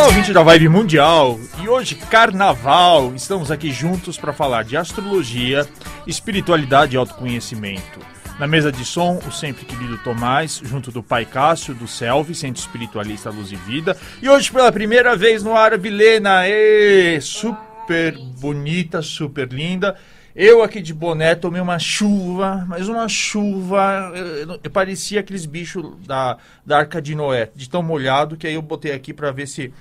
Olá, ouvinte da Vibe Mundial! E hoje, carnaval! Estamos aqui juntos para falar de astrologia, espiritualidade e autoconhecimento. Na mesa de som, o sempre querido Tomás, junto do pai Cássio, do Selvi, Centro Espiritualista Luz e Vida. E hoje, pela primeira vez no ar, Vilena, super bonita, super linda. Eu aqui de boné tomei uma chuva, mas uma chuva. Eu, eu parecia aqueles bichos da, da Arca de Noé, de tão molhado, que aí eu botei aqui para ver se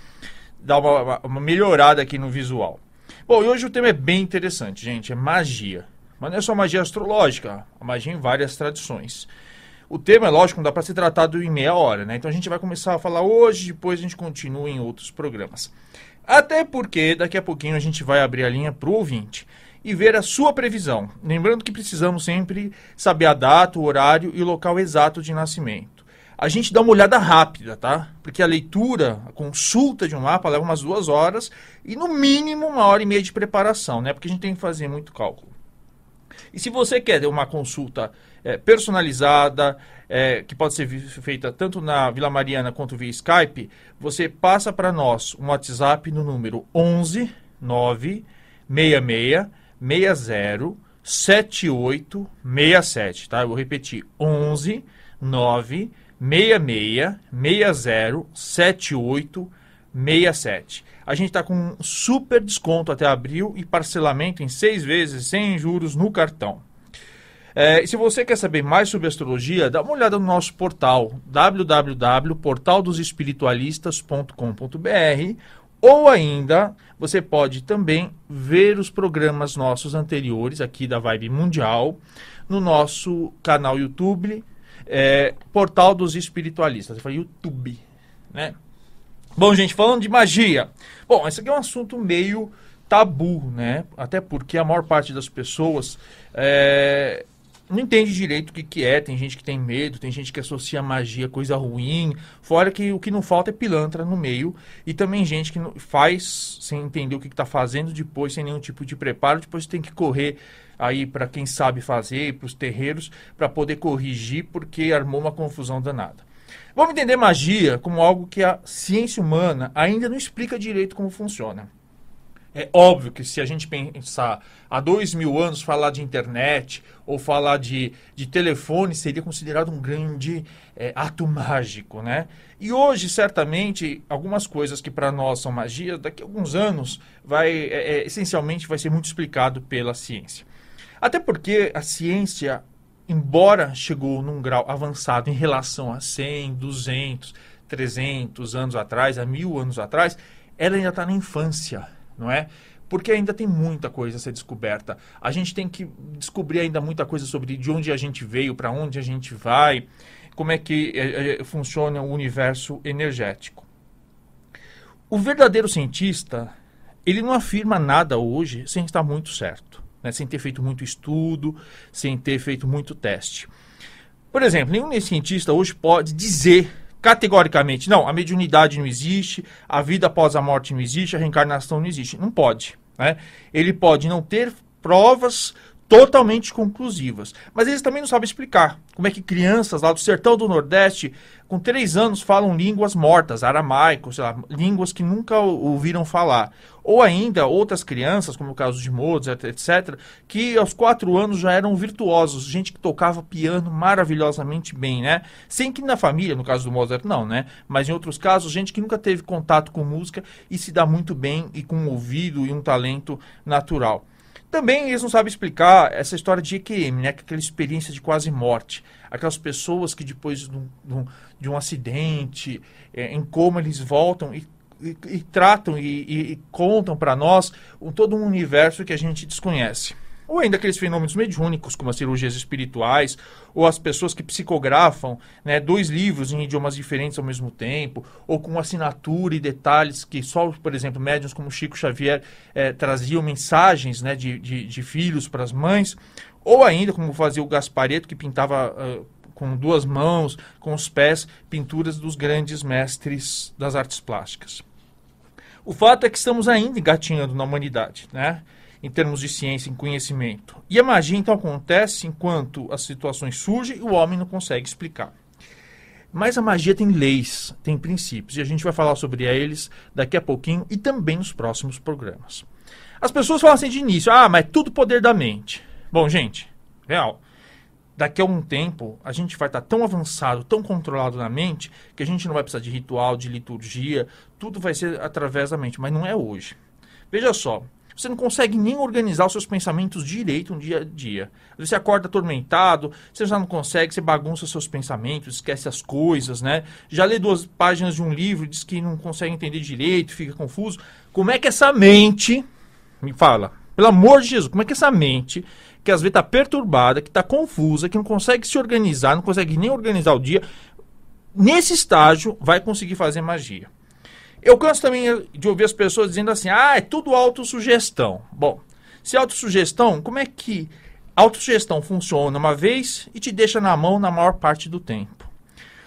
dá uma, uma melhorada aqui no visual. Bom, e hoje o tema é bem interessante, gente, é magia. Mas não é só magia astrológica, a magia em várias tradições. O tema, é lógico, não dá para ser tratado em meia hora, né? Então a gente vai começar a falar hoje, depois a gente continua em outros programas. Até porque daqui a pouquinho a gente vai abrir a linha para o ouvinte e ver a sua previsão. Lembrando que precisamos sempre saber a data, o horário e o local exato de nascimento. A gente dá uma olhada rápida, tá? Porque a leitura, a consulta de um mapa leva umas duas horas e no mínimo uma hora e meia de preparação, né? Porque a gente tem que fazer muito cálculo. E se você quer uma consulta é, personalizada, é, que pode ser feita tanto na Vila Mariana quanto via Skype, você passa para nós um WhatsApp no número 11 966 60 7867, tá? Eu vou repetir, 11 9 66 60 7867. A gente está com um super desconto até abril e parcelamento em seis vezes sem juros no cartão. É, e se você quer saber mais sobre astrologia, dá uma olhada no nosso portal www.portaldosespiritualistas.com.br ou ainda, você pode também ver os programas nossos anteriores aqui da Vibe Mundial no nosso canal YouTube, é, Portal dos Espiritualistas. Eu falei YouTube, né? Bom, gente, falando de magia. Bom, esse aqui é um assunto meio tabu, né? Até porque a maior parte das pessoas é, não entende direito o que, que é, tem gente que tem medo, tem gente que associa magia a coisa ruim, fora que o que não falta é pilantra no meio, e também gente que faz sem entender o que está fazendo depois, sem nenhum tipo de preparo, depois tem que correr aí para quem sabe fazer, para os terreiros, para poder corrigir, porque armou uma confusão danada. Vamos entender magia como algo que a ciência humana ainda não explica direito como funciona. É óbvio que se a gente pensar há dois mil anos, falar de internet ou falar de, de telefone seria considerado um grande é, ato mágico, né? E hoje, certamente, algumas coisas que para nós são magia, daqui a alguns anos, vai é, é, essencialmente vai ser muito explicado pela ciência. Até porque a ciência, embora chegou num grau avançado em relação a 100, 200, 300 anos atrás, a mil anos atrás, ela ainda está na infância não é? Porque ainda tem muita coisa a ser descoberta. A gente tem que descobrir ainda muita coisa sobre de onde a gente veio, para onde a gente vai, como é que é, funciona o universo energético. O verdadeiro cientista, ele não afirma nada hoje sem estar muito certo, né? sem ter feito muito estudo, sem ter feito muito teste. Por exemplo, nenhum cientista hoje pode dizer categoricamente, não, a mediunidade não existe, a vida após a morte não existe, a reencarnação não existe. Não pode. Né? Ele pode não ter provas totalmente conclusivas. Mas eles também não sabem explicar como é que crianças lá do sertão do Nordeste, com três anos, falam línguas mortas, aramaico, sei lá, línguas que nunca ouviram falar. Ou ainda outras crianças, como o caso de Mozart, etc., que aos quatro anos já eram virtuosos, gente que tocava piano maravilhosamente bem, né? Sem que na família, no caso do Mozart, não, né? Mas em outros casos, gente que nunca teve contato com música e se dá muito bem e com um ouvido e um talento natural. Também eles não sabem explicar essa história de EQM, né? Aquela experiência de quase morte. Aquelas pessoas que depois de um, de um acidente, é, em coma, eles voltam e, e, e tratam e, e contam para nós um, todo um universo que a gente desconhece ou ainda aqueles fenômenos mediúnicos, como as cirurgias espirituais, ou as pessoas que psicografam né, dois livros em idiomas diferentes ao mesmo tempo, ou com assinatura e detalhes que só, por exemplo, médiums como Chico Xavier eh, traziam mensagens né, de, de, de filhos para as mães, ou ainda como fazia o Gaspareto, que pintava uh, com duas mãos, com os pés, pinturas dos grandes mestres das artes plásticas. O fato é que estamos ainda engatinhando na humanidade, né? em termos de ciência e conhecimento. E a magia então acontece enquanto as situações surgem e o homem não consegue explicar. Mas a magia tem leis, tem princípios, e a gente vai falar sobre eles daqui a pouquinho e também nos próximos programas. As pessoas falam assim de início: ah, mas é tudo poder da mente. Bom, gente, real. Daqui a um tempo, a gente vai estar tão avançado, tão controlado na mente, que a gente não vai precisar de ritual, de liturgia, tudo vai ser através da mente, mas não é hoje. Veja só, você não consegue nem organizar os seus pensamentos direito no dia a dia. Você acorda atormentado, você já não consegue, você bagunça seus pensamentos, esquece as coisas, né? Já lê duas páginas de um livro, diz que não consegue entender direito, fica confuso. Como é que essa mente, me fala, pelo amor de Jesus, como é que essa mente, que às vezes está perturbada, que está confusa, que não consegue se organizar, não consegue nem organizar o dia, nesse estágio vai conseguir fazer magia? Eu canso também de ouvir as pessoas dizendo assim: ah, é tudo autossugestão. Bom, se é autossugestão, como é que autossugestão funciona uma vez e te deixa na mão na maior parte do tempo?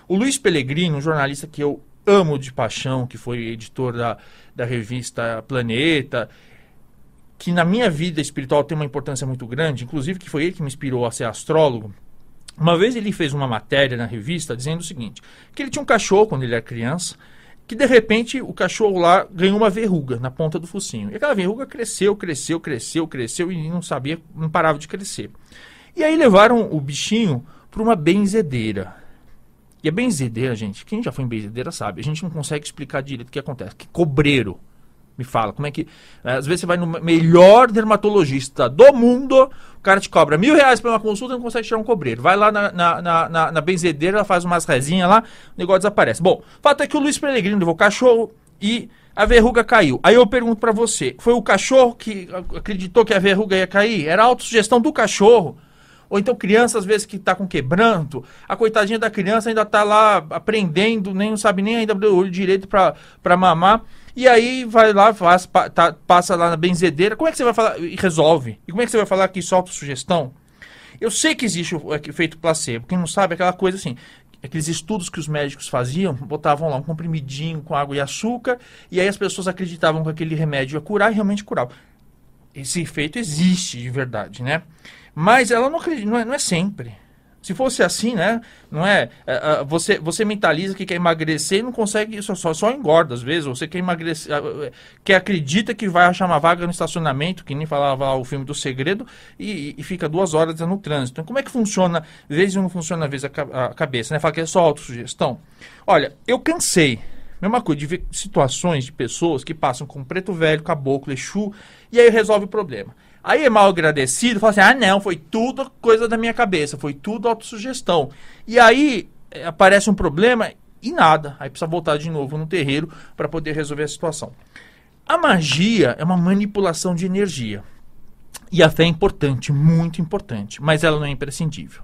O Luiz Pellegrino, um jornalista que eu amo de paixão, que foi editor da, da revista Planeta, que na minha vida espiritual tem uma importância muito grande, inclusive que foi ele que me inspirou a ser astrólogo. Uma vez ele fez uma matéria na revista dizendo o seguinte: que ele tinha um cachorro quando ele era criança que de repente o cachorro lá ganhou uma verruga na ponta do focinho. E aquela verruga cresceu, cresceu, cresceu, cresceu e não sabia, não parava de crescer. E aí levaram o bichinho para uma benzedeira. E a benzedeira, gente, quem já foi em benzedeira sabe, a gente não consegue explicar direito o que acontece. Que cobreiro me fala, como é que. É, às vezes você vai no melhor dermatologista do mundo, o cara te cobra mil reais para uma consulta e não consegue tirar um cobreiro. Vai lá na, na, na, na benzedeira, ela faz umas rezinhas lá, o negócio desaparece. Bom, fato é que o Luiz Pellegrino levou cachorro e a verruga caiu. Aí eu pergunto para você: foi o cachorro que acreditou que a verruga ia cair? Era a autossugestão do cachorro? Ou então criança, às vezes, que está com quebranto, a coitadinha da criança ainda está lá aprendendo, nem não sabe nem ainda o olho direito para mamar. E aí vai lá, faz, tá, passa lá na benzedeira. Como é que você vai falar? E resolve. E como é que você vai falar que solta sugestão? Eu sei que existe o efeito placebo. Quem não sabe, é aquela coisa assim. Aqueles estudos que os médicos faziam, botavam lá um comprimidinho com água e açúcar, e aí as pessoas acreditavam que aquele remédio ia curar e realmente curava. Esse efeito existe de verdade, né? Mas ela não, não, é, não é sempre. Se fosse assim, né? Não é? é, é você, você mentaliza que quer emagrecer e não consegue, só, só, só engorda às vezes. Você quer emagrecer, que acredita que vai achar uma vaga no estacionamento, que nem falava lá o filme do segredo, e, e fica duas horas no trânsito. Então, como é que funciona? Vezes não funciona, às vezes a, a cabeça, né? Fala que é só autossugestão. Olha, eu cansei. Mesma coisa, de ver situações de pessoas que passam com preto velho, caboclo, exu, e aí resolve o problema. Aí é mal agradecido, fala assim: ah, não, foi tudo coisa da minha cabeça, foi tudo autossugestão. E aí é, aparece um problema e nada. Aí precisa voltar de novo no terreiro para poder resolver a situação. A magia é uma manipulação de energia. E a fé é importante, muito importante, mas ela não é imprescindível.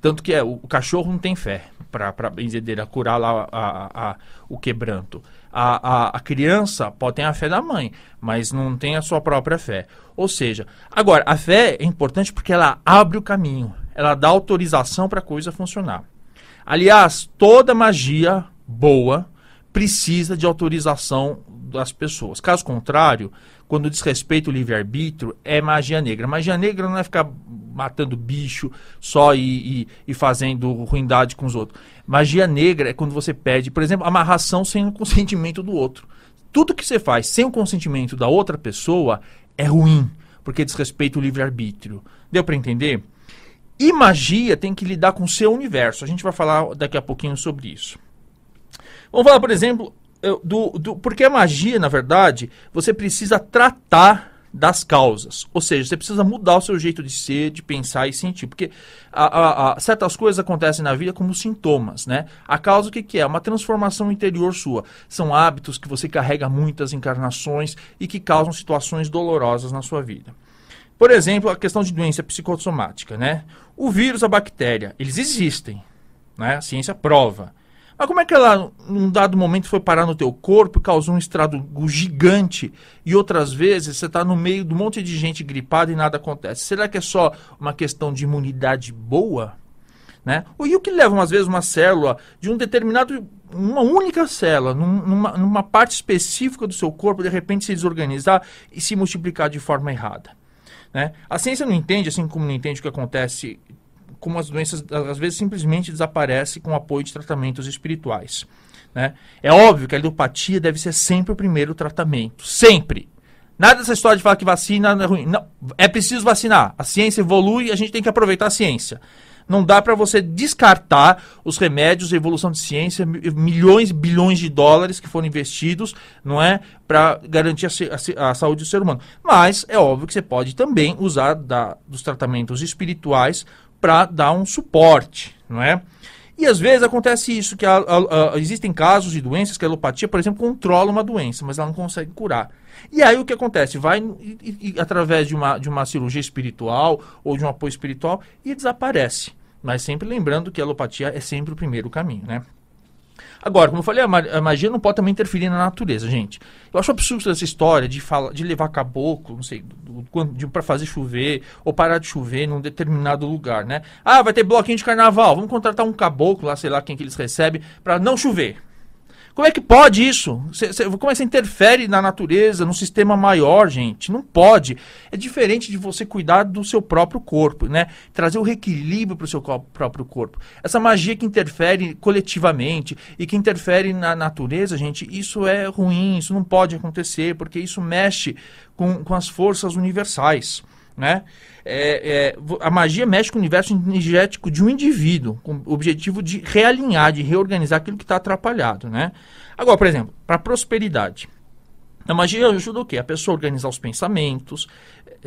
Tanto que é, o, o cachorro não tem fé para a curar lá a, a, a, o quebranto. A, a, criança pode ter a fé da mãe, mas não tem a sua própria fé. Ou seja, agora, a fé é importante porque ela abre o caminho, ela dá autorização para a coisa funcionar. Aliás, toda magia boa precisa de autorização das pessoas. Caso contrário, quando diz respeito ao livre-arbítrio, é magia negra. Magia negra não é ficar matando bicho só e, e, e, fazendo ruindade com os outros. Magia negra é quando você pede, por exemplo, amarração sem o consentimento do outro. Tudo que você faz sem o consentimento da outra pessoa é ruim, porque diz respeito ao livre-arbítrio. Deu para entender? E magia tem que lidar com o seu universo. A gente vai falar daqui a pouquinho sobre isso. Vamos falar, por exemplo, do, do, porque a magia, na verdade, você precisa tratar das causas. Ou seja, você precisa mudar o seu jeito de ser, de pensar e sentir. Porque a, a, a, certas coisas acontecem na vida como sintomas, né? A causa o que, que é? Uma transformação interior sua. São hábitos que você carrega muitas encarnações e que causam situações dolorosas na sua vida. Por exemplo, a questão de doença psicossomática, né? O vírus, a bactéria, eles existem, né? A ciência prova. Mas como é que ela, num dado momento, foi parar no teu corpo e causou um estrago gigante e outras vezes você está no meio de um monte de gente gripada e nada acontece? Será que é só uma questão de imunidade boa? Né? E o que leva, às vezes, uma célula de um determinado, uma única célula, numa, numa parte específica do seu corpo, de repente se desorganizar e se multiplicar de forma errada? Né? A ciência não entende, assim como não entende o que acontece como as doenças às vezes simplesmente desaparecem com o apoio de tratamentos espirituais. Né? É óbvio que a aliopatia deve ser sempre o primeiro tratamento. Sempre. Nada dessa história de falar que vacina é ruim. Não, é preciso vacinar. A ciência evolui e a gente tem que aproveitar a ciência. Não dá para você descartar os remédios, a evolução de ciência, milhões, bilhões de dólares que foram investidos, não é, para garantir a, a, a, saúde do ser humano. Mas é óbvio que você pode também usar da, dos tratamentos espirituais para dar um suporte, não é? E às vezes acontece isso, que a, a, a, existem casos de doenças que a alopatia, por exemplo, controla uma doença, mas ela não consegue curar. E aí o que acontece? Vai e, e, através de uma, de uma cirurgia espiritual ou de um apoio espiritual e desaparece. Mas sempre lembrando que a alopatia é sempre o primeiro caminho, né? Agora, como eu falei, a magia não pode também interferir na natureza, gente. Eu acho absurdo essa história de, fala, de levar caboclo, não sei, para fazer chover ou parar de chover num determinado lugar, né? Ah, vai ter bloquinho de carnaval, vamos contratar um caboclo lá, sei lá quem que eles recebem, para não chover. Como é que pode isso? Cê, cê, como é que você interfere na natureza, no sistema maior, gente? Não pode. É diferente de você cuidar do seu próprio corpo, né? Trazer o reequilíbrio para o seu próprio corpo. Essa magia que interfere coletivamente e que interfere na natureza, gente, isso é ruim, isso não pode acontecer, porque isso mexe com, com as forças universais. Né? É, é, a magia mexe com o universo energético de um indivíduo, com o objetivo de realinhar, de reorganizar aquilo que está atrapalhado. Né? Agora, por exemplo, para prosperidade. A magia ajuda o quê? A pessoa a organizar os pensamentos,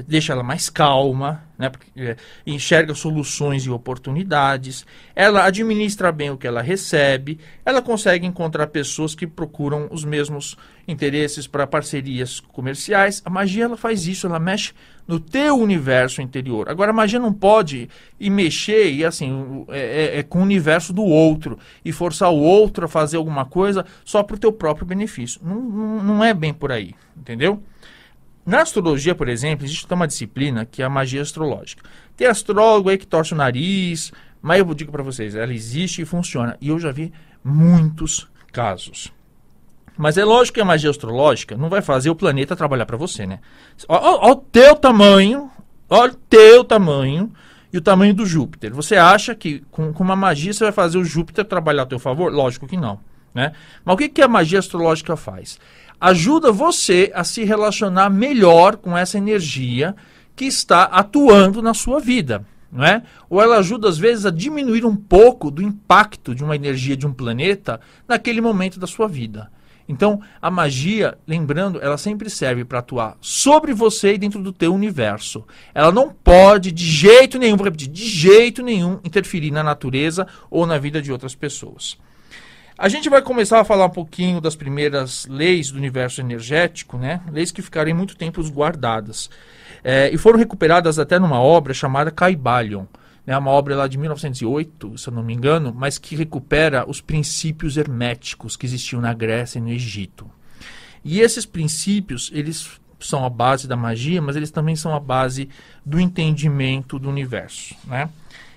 deixa ela mais calma, né? Porque, é, enxerga soluções e oportunidades, ela administra bem o que ela recebe, ela consegue encontrar pessoas que procuram os mesmos interesses para parcerias comerciais. A magia ela faz isso, ela mexe no teu universo interior. Agora a magia não pode ir mexer e assim é, é, é com o universo do outro e forçar o outro a fazer alguma coisa só para o teu próprio benefício. Não, não, não é bem por aí, entendeu? Na astrologia, por exemplo, existe uma disciplina que é a magia astrológica. Tem astrólogo aí que torce o nariz, mas eu digo para vocês, ela existe e funciona. E eu já vi muitos casos. Mas é lógico que a magia astrológica não vai fazer o planeta trabalhar para você, né? Olha o teu tamanho, olha o teu tamanho e o tamanho do Júpiter. Você acha que com, com uma magia você vai fazer o Júpiter trabalhar a teu favor? Lógico que não. Né? Mas o que, que a magia astrológica faz? Ajuda você a se relacionar melhor com essa energia que está atuando na sua vida. Não é? Ou ela ajuda, às vezes, a diminuir um pouco do impacto de uma energia de um planeta naquele momento da sua vida. Então, a magia, lembrando, ela sempre serve para atuar sobre você e dentro do teu universo. Ela não pode, de jeito nenhum, vou repetir, de jeito nenhum, interferir na natureza ou na vida de outras pessoas. A gente vai começar a falar um pouquinho das primeiras leis do universo energético, né? Leis que ficaram muito tempo guardadas. É, e foram recuperadas até numa obra chamada Caibalion. É né? uma obra lá de 1908, se eu não me engano, mas que recupera os princípios herméticos que existiam na Grécia e no Egito. E esses princípios, eles são a base da magia, mas eles também são a base do entendimento do universo, né?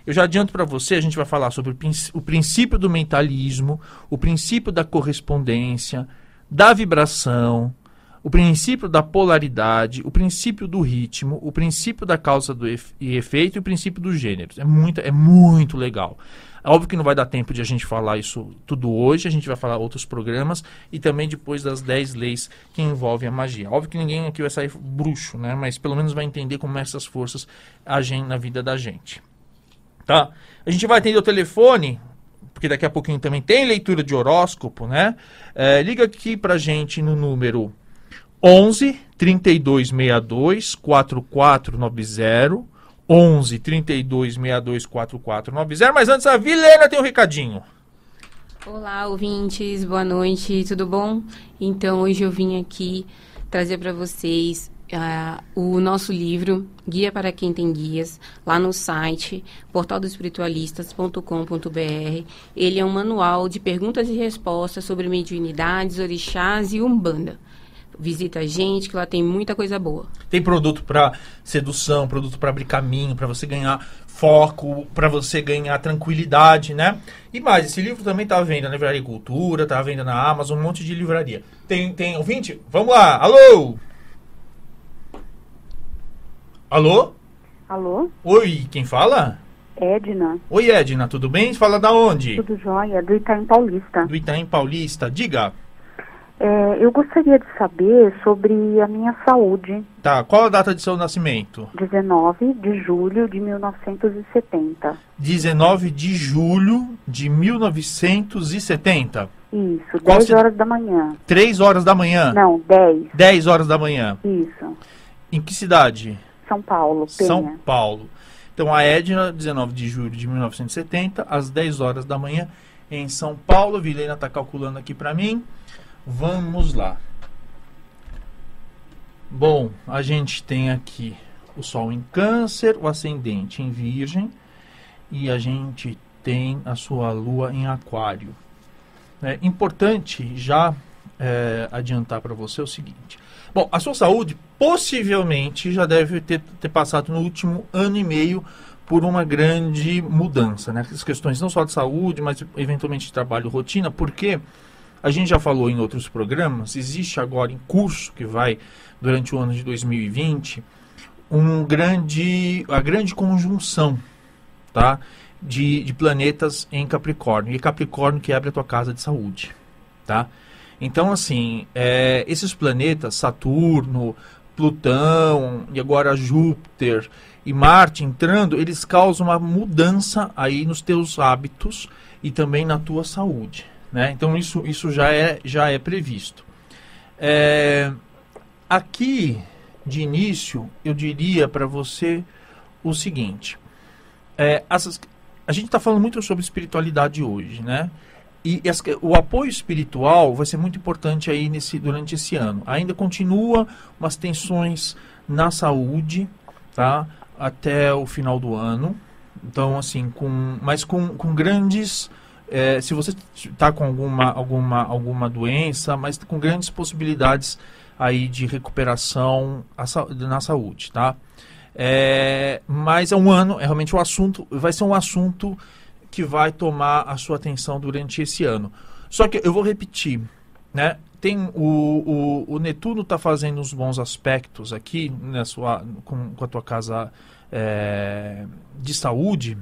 Eu já adianto para você, a gente vai falar sobre o princípio do mentalismo, o princípio da correspondência, da vibração, o princípio da polaridade, o princípio do ritmo, o princípio da causa do efe e efeito e o princípio dos gêneros. É muito, é muito legal. É óbvio que não vai dar tempo de a gente falar isso tudo hoje, a gente vai falar outros programas e também depois das 10 leis que envolvem a magia. Óbvio que ninguém aqui vai sair bruxo, né? mas pelo menos vai entender como essas forças agem na vida da gente. Tá? A gente vai atender o telefone, porque daqui a pouquinho também tem leitura de horóscopo, né? É, liga aqui pra gente no número 11 3262 4490. 11 3262 4490. Mas antes, a Vilena tem um recadinho. Olá, ouvintes, boa noite, tudo bom? Então, hoje eu vim aqui trazer para vocês uh, o nosso livro, Guia para Quem Tem Guias, lá no site portaldoespiritualistas.com.br. Ele é um manual de perguntas e respostas sobre mediunidades, orixás e umbanda. Visita a gente, que lá tem muita coisa boa. Tem produto para sedução, produto para abrir caminho, para você ganhar foco, para você ganhar tranquilidade, né? E mais, esse livro também tá à venda na Livraria Cultura, tá à venda na Amazon, um monte de livraria. Tem, tem ouvinte? Vamos lá, alô! Alô? Alô? Oi, quem fala? Edna. Oi, Edna, tudo bem? Fala da onde? Tudo jóia, do Itaim Paulista. Do Itaim Paulista. Diga. É, eu gostaria de saber sobre a minha saúde. Tá, qual a data de seu nascimento? 19 de julho de 1970. 19 de julho de 1970. Isso, Qual 10 ci- horas da manhã. 3 horas da manhã. Não, 10. 10 horas da manhã. Isso. Em que cidade? São Paulo, Penha. São Paulo. Então, a Edna, 19 de julho de 1970, às 10 horas da manhã, em São Paulo. Vilena está calculando aqui para mim. Vamos lá. Bom, a gente tem aqui o Sol em Câncer, o Ascendente em Virgem e a gente tem a sua Lua em Aquário. É importante já é, adiantar para você o seguinte. Bom, a sua saúde possivelmente já deve ter, ter passado no último ano e meio por uma grande mudança, né? As questões não só de saúde, mas eventualmente de trabalho, rotina, porque a gente já falou em outros programas, existe agora em curso que vai durante o ano de 2020 um grande, a grande conjunção, tá? De, de planetas em Capricórnio. E Capricórnio que abre a tua casa de saúde, tá? Então, assim, é, esses planetas, Saturno, Plutão e agora Júpiter e Marte entrando, eles causam uma mudança aí nos teus hábitos e também na tua saúde, né? Então isso, isso já é já é previsto. É, aqui de início eu diria para você o seguinte: é, essas, a gente está falando muito sobre espiritualidade hoje, né? E as, o apoio espiritual vai ser muito importante aí nesse, durante esse ano. Ainda continua umas tensões na saúde, tá? Até o final do ano. Então, assim, com, mas com, com grandes. eh, se você está com alguma, alguma, alguma doença, mas com grandes possibilidades aí de recuperação na saúde, tá? É, mas é um ano, é realmente um assunto, vai ser um assunto que vai tomar a sua atenção durante esse ano. Só que eu vou repetir, né? Tem o, o, o Netuno está fazendo uns bons aspectos aqui na sua, com, com a tua casa é, de saúde.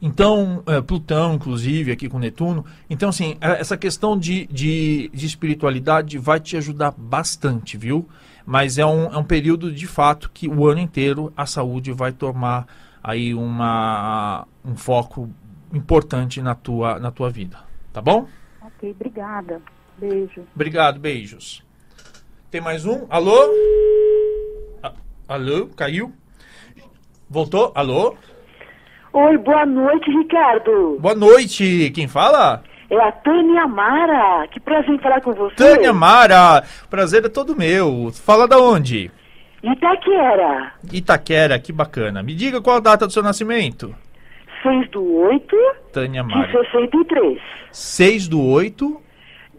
Então, é, Plutão, inclusive, aqui com Netuno. Então, assim, é- essa questão de, de, de espiritualidade vai te ajudar bastante, viu? Mas é um, é um período, de fato, que o ano inteiro a saúde vai tomar aí uma, um foco importante na tua, na tua vida. Tá bom? Ok, obrigada. Beijo. Obrigado, beijos. Tem mais um? Alô? Alô? Caiu? Voltou? Alô? Oi, boa noite, Ricardo. Boa noite. Quem fala? É a Tânia Mara. Que prazer em falar com você. Tânia Mara. Prazer é todo meu. Fala da onde? Itaquera. Itaquera, que bacana. Me diga qual a data do seu nascimento. 6 do 8 Tânia de Mara. 63. 6 do 8,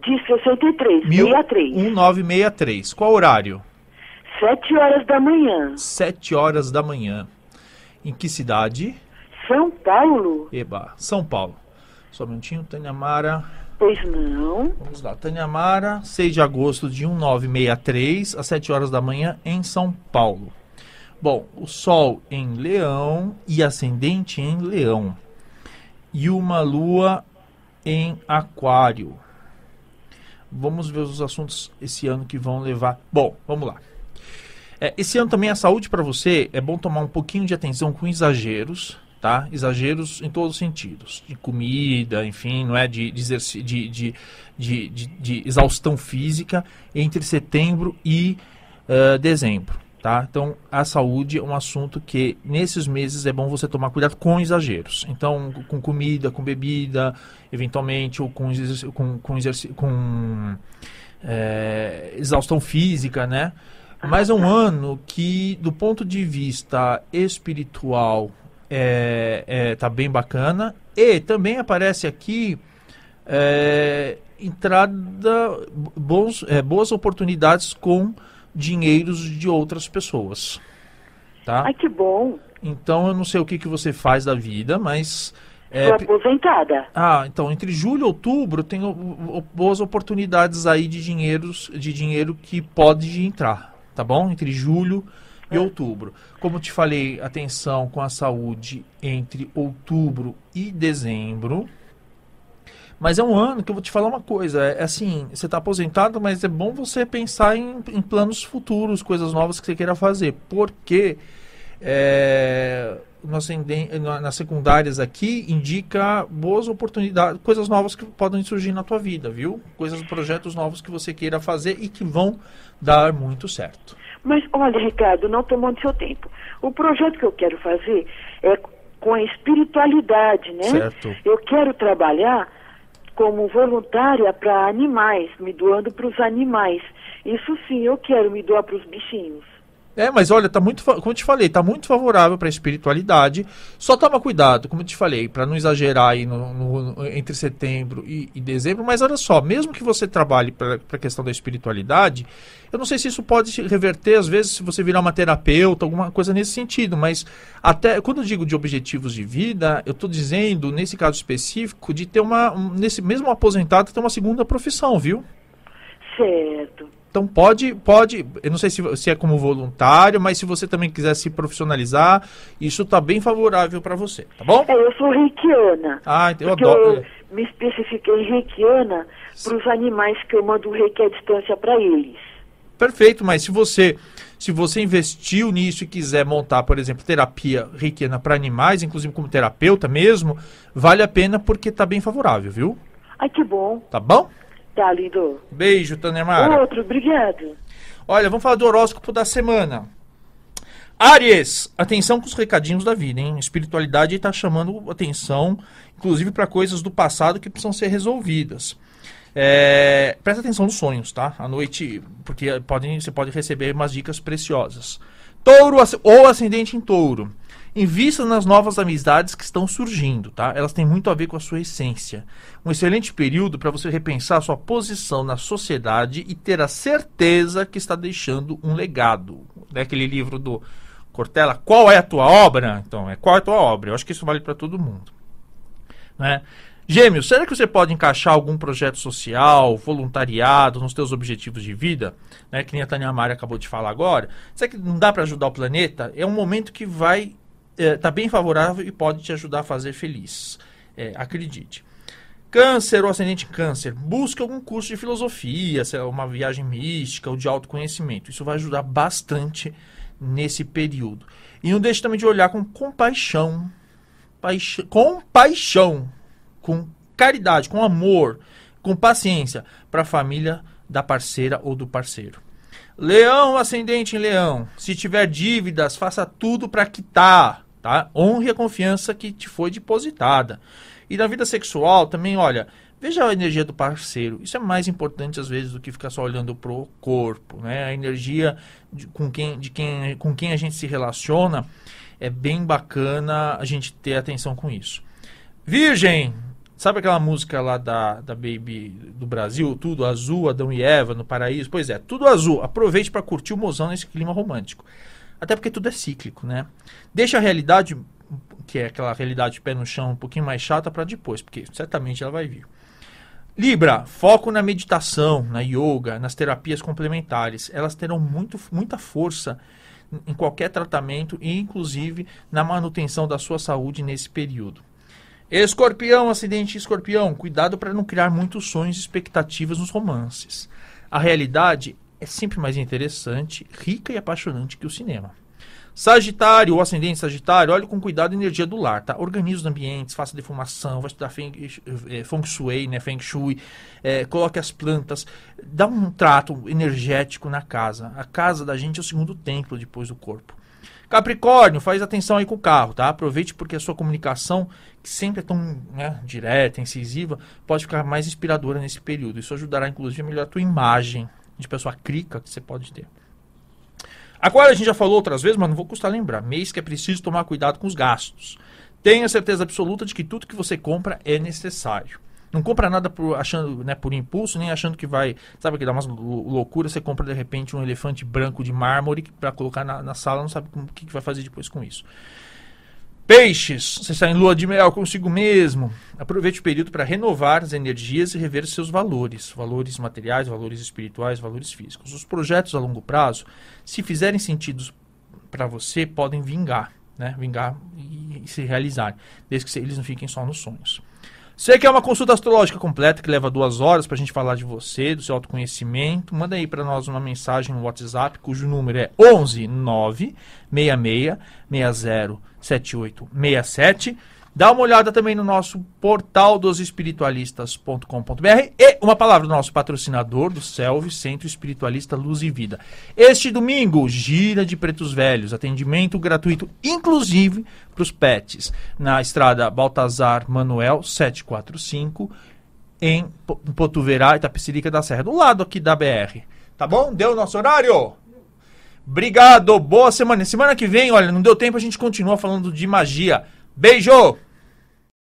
De 63. 63. 1963. Qual horário? 7 horas da manhã. 7 horas da manhã. Em que cidade? São Paulo? Eba, São Paulo. Só um minutinho, Tânia Mara. Pois não. Vamos lá, Tânia Mara, 6 de agosto de 1963, às 7 horas da manhã, em São Paulo. Bom, o Sol em Leão e ascendente em Leão. E uma Lua em Aquário. Vamos ver os assuntos esse ano que vão levar. Bom, vamos lá. É, esse ano também a saúde para você é bom tomar um pouquinho de atenção com exageros, tá? Exageros em todos os sentidos, de comida, enfim, não é de de, de, de, de, exaustão física entre setembro e eh, dezembro, tá? Então a saúde é um assunto que nesses meses é bom você tomar cuidado com exageros. Então com comida, com bebida, eventualmente ou com com, com, com eh, exaustão física, né? Mas é um ano que, do ponto de vista espiritual, é, é, tá bem bacana. E também aparece aqui é, entrada, bons, é, boas oportunidades com dinheiros de outras pessoas. Tá? Ai, que bom. Então eu não sei o que, que você faz da vida, mas. é, Sou aposentada. ah, então entre julho e outubro tem boas oportunidades aí de dinheiros, de dinheiro que pode entrar, tá bom? Entre julho e outubro. Como te falei, atenção com a saúde entre outubro e dezembro. Mas é um ano que eu vou te falar uma coisa. É assim, você está aposentado, mas é bom você pensar em, em, planos futuros, coisas novas que você queira fazer. Porque é, nas secundárias aqui indica boas oportunidades, coisas novas que podem surgir na tua vida, viu? Coisas, projetos novos que você queira fazer e que vão dar muito certo. Mas olha, Ricardo, não tomando seu tempo. O projeto que eu quero fazer é com a espiritualidade, né? Certo. Eu quero trabalhar como voluntária para animais, me doando para os animais. Isso sim, eu quero me doar para os bichinhos. É, mas olha, tá muito, como eu te falei, tá muito favorável para a espiritualidade. Só toma cuidado, como eu te falei, para não exagerar aí no, no, entre setembro e, e, dezembro. Mas olha só, mesmo que você trabalhe para a questão da espiritualidade, eu não sei se isso pode se reverter, às vezes, se você virar uma terapeuta, alguma coisa nesse sentido. Mas até quando eu digo de objetivos de vida, eu estou dizendo, nesse caso específico, de ter uma, nesse mesmo aposentado, ter uma segunda profissão, viu? Certo. Então pode, pode, eu não sei se, se é como voluntário, mas se você também quiser se profissionalizar, isso está bem favorável para você, tá bom? É, eu sou reikiana. Ah, eu adoro. Eu me especifiquei reikiana para os animais que eu mando o reiki à distância para eles. Perfeito, mas se você se você investiu nisso e quiser montar, por exemplo, terapia reikiana para animais, inclusive como terapeuta mesmo, vale a pena porque está bem favorável, viu? Ai, que bom. Tá bom? Tá, lindo. Beijo, Tanemara. Outro, obrigado. Olha, vamos falar do horóscopo da semana. Aries, atenção com os recadinhos da vida, hein? Espiritualidade está chamando atenção, inclusive para coisas do passado que precisam ser resolvidas. É, presta atenção nos sonhos, tá? À noite, porque podem, você pode receber umas dicas preciosas. Touro ou ascendente em touro. Invista nas novas amizades que estão surgindo, tá? Elas têm muito a ver com a sua essência. Um excelente período para você repensar sua posição na sociedade e ter a certeza que está deixando um legado. Né? Aquele livro do Cortella, qual é a tua obra? Então, é qual é a tua obra? Eu acho que isso vale para todo mundo. Né? Gêmeos, será que você pode encaixar algum projeto social, voluntariado nos seus objetivos de vida? Né, que nem a Tânia Mari acabou de falar agora. Será que não dá para ajudar o planeta? É um momento que vai está é, tá bem favorável e pode te ajudar a fazer feliz. É, acredite. Câncer ou ascendente câncer, busque algum curso de filosofia, uma viagem mística ou de autoconhecimento. Isso vai ajudar bastante nesse período. E não deixe também de olhar com compaixão, paixão, com paixão, com caridade, com amor, com paciência para a família da parceira ou do parceiro. Leão ascendente em leão, se tiver dívidas, faça tudo para quitar tá? Honre a confiança que te foi depositada. E na vida sexual também, olha, veja a energia do parceiro. Isso é mais importante às vezes do que ficar só olhando pro corpo, né? A energia de, com quem, de quem, com quem a gente se relaciona é bem bacana a gente ter atenção com isso. Virgem, sabe aquela música lá da, da Baby do Brasil, tudo azul, Adão e Eva no paraíso? Pois é, tudo azul. Aproveite para curtir o mozão nesse clima romântico. Até porque tudo é cíclico, né? Deixa a realidade, que é aquela realidade pé no chão, um pouquinho mais chata para depois, porque certamente ela vai vir. Libra, foco na meditação, na yoga, nas terapias complementares. Elas terão muito, muita força em qualquer tratamento e, inclusive, na manutenção da sua saúde nesse período. Escorpião, acidente escorpião, cuidado para não criar muitos sonhos e expectativas nos romances. A realidade é sempre mais interessante, rica e apaixonante que o cinema. Sagitário, ou ascendente Sagitário, olhe com cuidado a energia do lar, tá? Organize os ambientes, faça defumação, vai estudar feng, eh, feng shui, né? Feng shui, é, coloque as plantas, dá um trato energético na casa. A casa da gente é o segundo templo depois do corpo. Capricórnio, faz atenção aí com o carro, tá? Aproveite porque a sua comunicação, que sempre é tão né, direta, incisiva, pode ficar mais inspiradora nesse período. Isso ajudará, inclusive, a melhorar a tua imagem de pessoa crica que você pode ter. Agora a gente já falou outras vezes, mas não vou custar lembrar. Mês que é preciso tomar cuidado com os gastos. Tenha certeza absoluta de que tudo que você compra é necessário. Não compra nada por, achando, né, por impulso, nem achando que vai. Sabe que dá umas loucuras, você compra de repente um elefante branco de mármore para colocar na, na, sala, não sabe o que, que vai fazer depois com isso. Peixes, você está em lua de mel consigo mesmo. Aproveite o período para renovar as energias e rever seus valores, valores materiais, valores espirituais, valores físicos. Os projetos a longo prazo, se fizerem sentido para você podem vingar, né? Vingar e, e se realizar, desde que eles não fiquem só nos sonhos. Você quer uma consulta astrológica completa que leva duas horas para a gente falar de você, do seu autoconhecimento? Manda aí para nós uma mensagem no WhatsApp, cujo número é 11 9 66 60 78 67. Dá uma olhada também no nosso portal dos espiritualistas.com.br e uma palavra do nosso patrocinador do Selvi, Centro Espiritualista Luz e Vida. Este domingo, gira de pretos velhos, atendimento gratuito, inclusive para os pets, na estrada Baltazar Manuel 745, em Potuverá, Itapecerica da Serra, do lado aqui da BR. Tá bom? Deu o nosso horário? Obrigado, boa semana. Semana que vem, olha, não deu tempo, a gente continua falando de magia. Beijo!